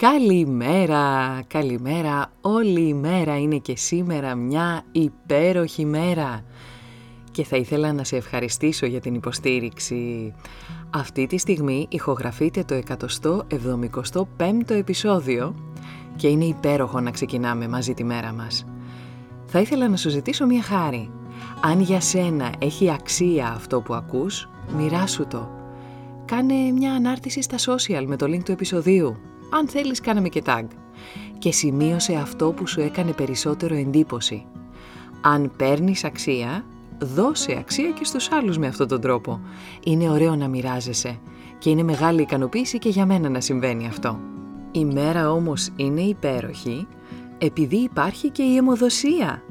Καλημέρα, καλημέρα, όλη η μέρα είναι και σήμερα μια υπέροχη μέρα και θα ήθελα να σε ευχαριστήσω για την υποστήριξη. Αυτή τη στιγμή ηχογραφείται το 175ο επεισόδιο και είναι υπέροχο να ξεκινάμε μαζί τη μέρα μας. Θα ήθελα να σου ζητήσω μια χάρη. Αν για σένα έχει αξία αυτό που ακούς, μοιράσου το. Κάνε μια ανάρτηση στα social με το link του επεισοδίου αν θέλεις κάναμε και tag. Και σημείωσε αυτό που σου έκανε περισσότερο εντύπωση. Αν παίρνεις αξία, δώσε αξία και στους άλλους με αυτόν τον τρόπο. Είναι ωραίο να μοιράζεσαι και είναι μεγάλη ικανοποίηση και για μένα να συμβαίνει αυτό. Η μέρα όμως είναι υπέροχη επειδή υπάρχει και η αιμοδοσία.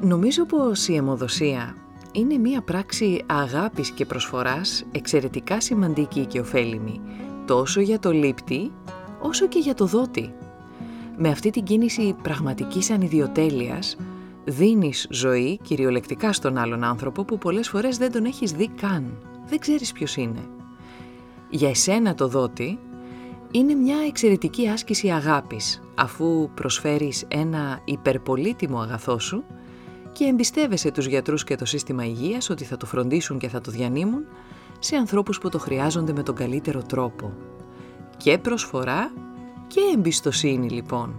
Νομίζω πως η αιμοδοσία είναι μία πράξη αγάπης και προσφοράς εξαιρετικά σημαντική και ωφέλιμη τόσο για το λήπτη όσο και για το δότη. Με αυτή την κίνηση πραγματικής ανιδιοτέλειας δίνεις ζωή κυριολεκτικά στον άλλον άνθρωπο που πολλές φορές δεν τον έχεις δει καν. Δεν ξέρεις ποιος είναι. Για εσένα το δότη είναι μια εξαιρετική άσκηση αγάπης αφού προσφέρεις ένα υπερπολίτιμο αγαθό σου και εμπιστεύεσαι τους γιατρούς και το σύστημα υγείας ότι θα το φροντίσουν και θα το διανύμουν σε ανθρώπους που το χρειάζονται με τον καλύτερο τρόπο και προσφορά και εμπιστοσύνη λοιπόν.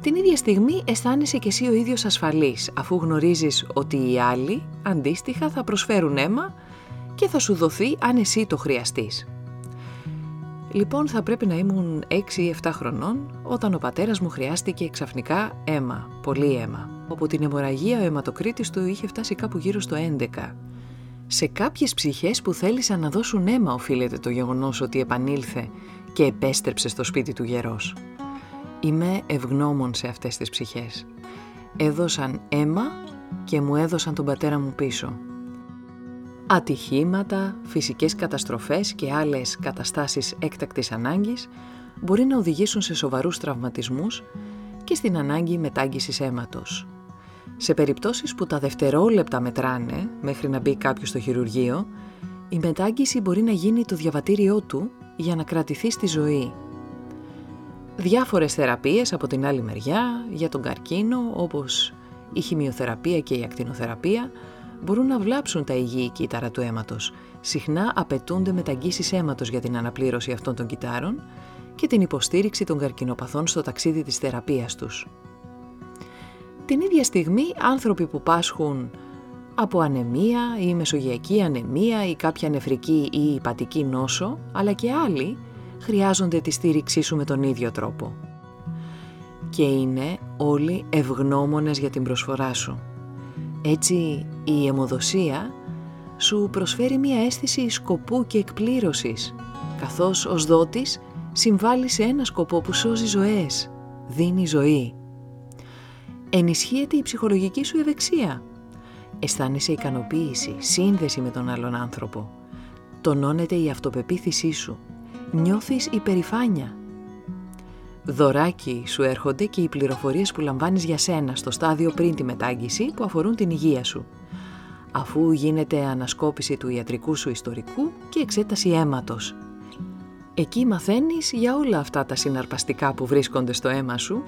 Την ίδια στιγμή αισθάνεσαι και εσύ ο ίδιος ασφαλής αφού γνωρίζεις ότι οι άλλοι αντίστοιχα θα προσφέρουν αίμα και θα σου δοθεί αν εσύ το χρειαστείς. Λοιπόν θα πρέπει να ήμουν 6 ή 7 χρονών όταν ο πατέρας μου χρειάστηκε ξαφνικά αίμα, πολύ αίμα. Από την αιμορραγία ο αιματοκρίτης του είχε φτάσει κάπου γύρω στο 11 σε κάποιες ψυχές που θέλησαν να δώσουν αίμα οφείλεται το γεγονός ότι επανήλθε και επέστρεψε στο σπίτι του γερός. Είμαι ευγνώμων σε αυτές τις ψυχές. Έδωσαν αίμα και μου έδωσαν τον πατέρα μου πίσω. Ατυχήματα, φυσικές καταστροφές και άλλες καταστάσεις έκτακτης ανάγκης μπορεί να οδηγήσουν σε σοβαρούς τραυματισμούς και στην ανάγκη μετάγγισης αίματος. Σε περιπτώσεις που τα δευτερόλεπτα μετράνε μέχρι να μπει κάποιος στο χειρουργείο, η μετάγγιση μπορεί να γίνει το διαβατήριό του για να κρατηθεί στη ζωή. Διάφορες θεραπείες από την άλλη μεριά για τον καρκίνο όπως η χημειοθεραπεία και η ακτινοθεραπεία μπορούν να βλάψουν τα υγιή κύτταρα του αίματος. Συχνά απαιτούνται μεταγγίσεις αίματος για την αναπλήρωση αυτών των κυτάρων και την υποστήριξη των καρκινοπαθών στο ταξίδι της θεραπείας τους. Την ίδια στιγμή άνθρωποι που πάσχουν από ανεμία ή μεσογειακή ανεμία ή κάποια νεφρική ή υπατική νόσο, αλλά και άλλοι χρειάζονται τη στήριξή σου με τον ίδιο τρόπο. Και είναι όλοι ευγνώμονες για την προσφορά σου. Έτσι η αιμοδοσία σου προσφέρει μια αίσθηση σκοπού και εκπλήρωσης, καθώς ως δότης συμβάλλει σε ένα σκοπό που σώζει ζωές, δίνει ζωή ενισχύεται η ψυχολογική σου ευεξία. Αισθάνεσαι ικανοποίηση, σύνδεση με τον άλλον άνθρωπο. Τονώνεται η αυτοπεποίθησή σου. Νιώθεις υπερηφάνεια. Δωράκι σου έρχονται και οι πληροφορίες που λαμβάνεις για σένα στο στάδιο πριν τη μετάγγιση που αφορούν την υγεία σου. Αφού γίνεται ανασκόπηση του ιατρικού σου ιστορικού και εξέταση αίματος. Εκεί μαθαίνεις για όλα αυτά τα συναρπαστικά που βρίσκονται στο αίμα σου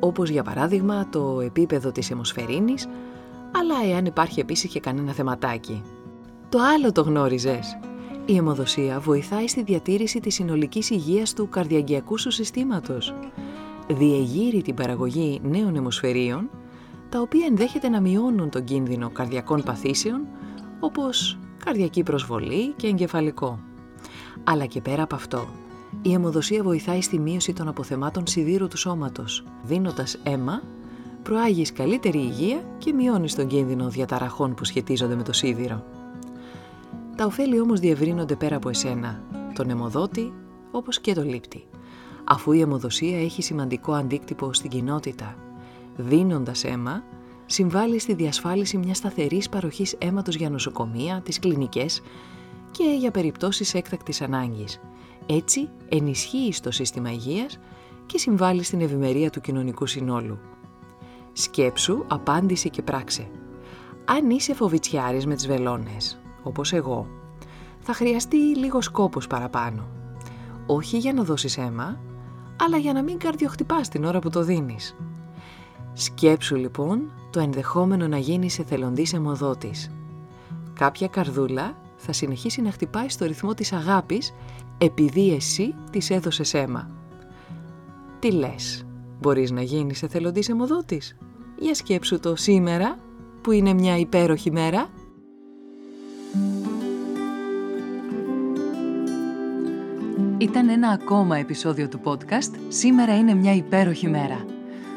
όπως για παράδειγμα το επίπεδο της αιμοσφαιρίνης, αλλά εάν υπάρχει επίσης και κανένα θεματάκι. Το άλλο το γνώριζες. Η αιμοδοσία βοηθάει στη διατήρηση της συνολικής υγείας του καρδιαγγειακού σου συστήματος. διεγείρει την παραγωγή νέων αιμοσφαιρίων, τα οποία ενδέχεται να μειώνουν τον κίνδυνο καρδιακών παθήσεων, όπως καρδιακή προσβολή και εγκεφαλικό. Αλλά και πέρα από αυτό, η αιμοδοσία βοηθάει στη μείωση των αποθεμάτων σιδήρου του σώματος. Δίνοντας αίμα, προάγεις καλύτερη υγεία και μειώνεις τον κίνδυνο διαταραχών που σχετίζονται με το σίδηρο. Τα ωφέλη όμως διευρύνονται πέρα από εσένα, τον αιμοδότη όπως και το λήπτη, αφού η αιμοδοσία έχει σημαντικό αντίκτυπο στην κοινότητα. Δίνοντας αίμα, συμβάλλει στη διασφάλιση μιας σταθερής παροχής αίματος για νοσοκομεία, τις κλινικές και για περιπτώσεις έκτακτης ανάγκης. Έτσι ενισχύει το σύστημα υγείας και συμβάλλει στην ευημερία του κοινωνικού συνόλου. Σκέψου, απάντηση και πράξε. Αν είσαι φοβητσιάρης με τις βελόνες, όπως εγώ, θα χρειαστεί λίγο κόπος παραπάνω. Όχι για να δώσεις αίμα, αλλά για να μην καρδιοχτυπάς την ώρα που το δίνεις. Σκέψου λοιπόν το ενδεχόμενο να γίνεις εθελοντής αιμοδότης. Κάποια καρδούλα θα συνεχίσει να χτυπάει στο ρυθμό της αγάπης επειδή εσύ της έδωσες αίμα. Τι λες, μπορείς να γίνεις εθελοντής αιμοδότης; Για σκέψου το σήμερα που είναι μια υπέροχη μέρα. Ήταν ένα ακόμα επεισόδιο του podcast «Σήμερα είναι μια υπέροχη μέρα».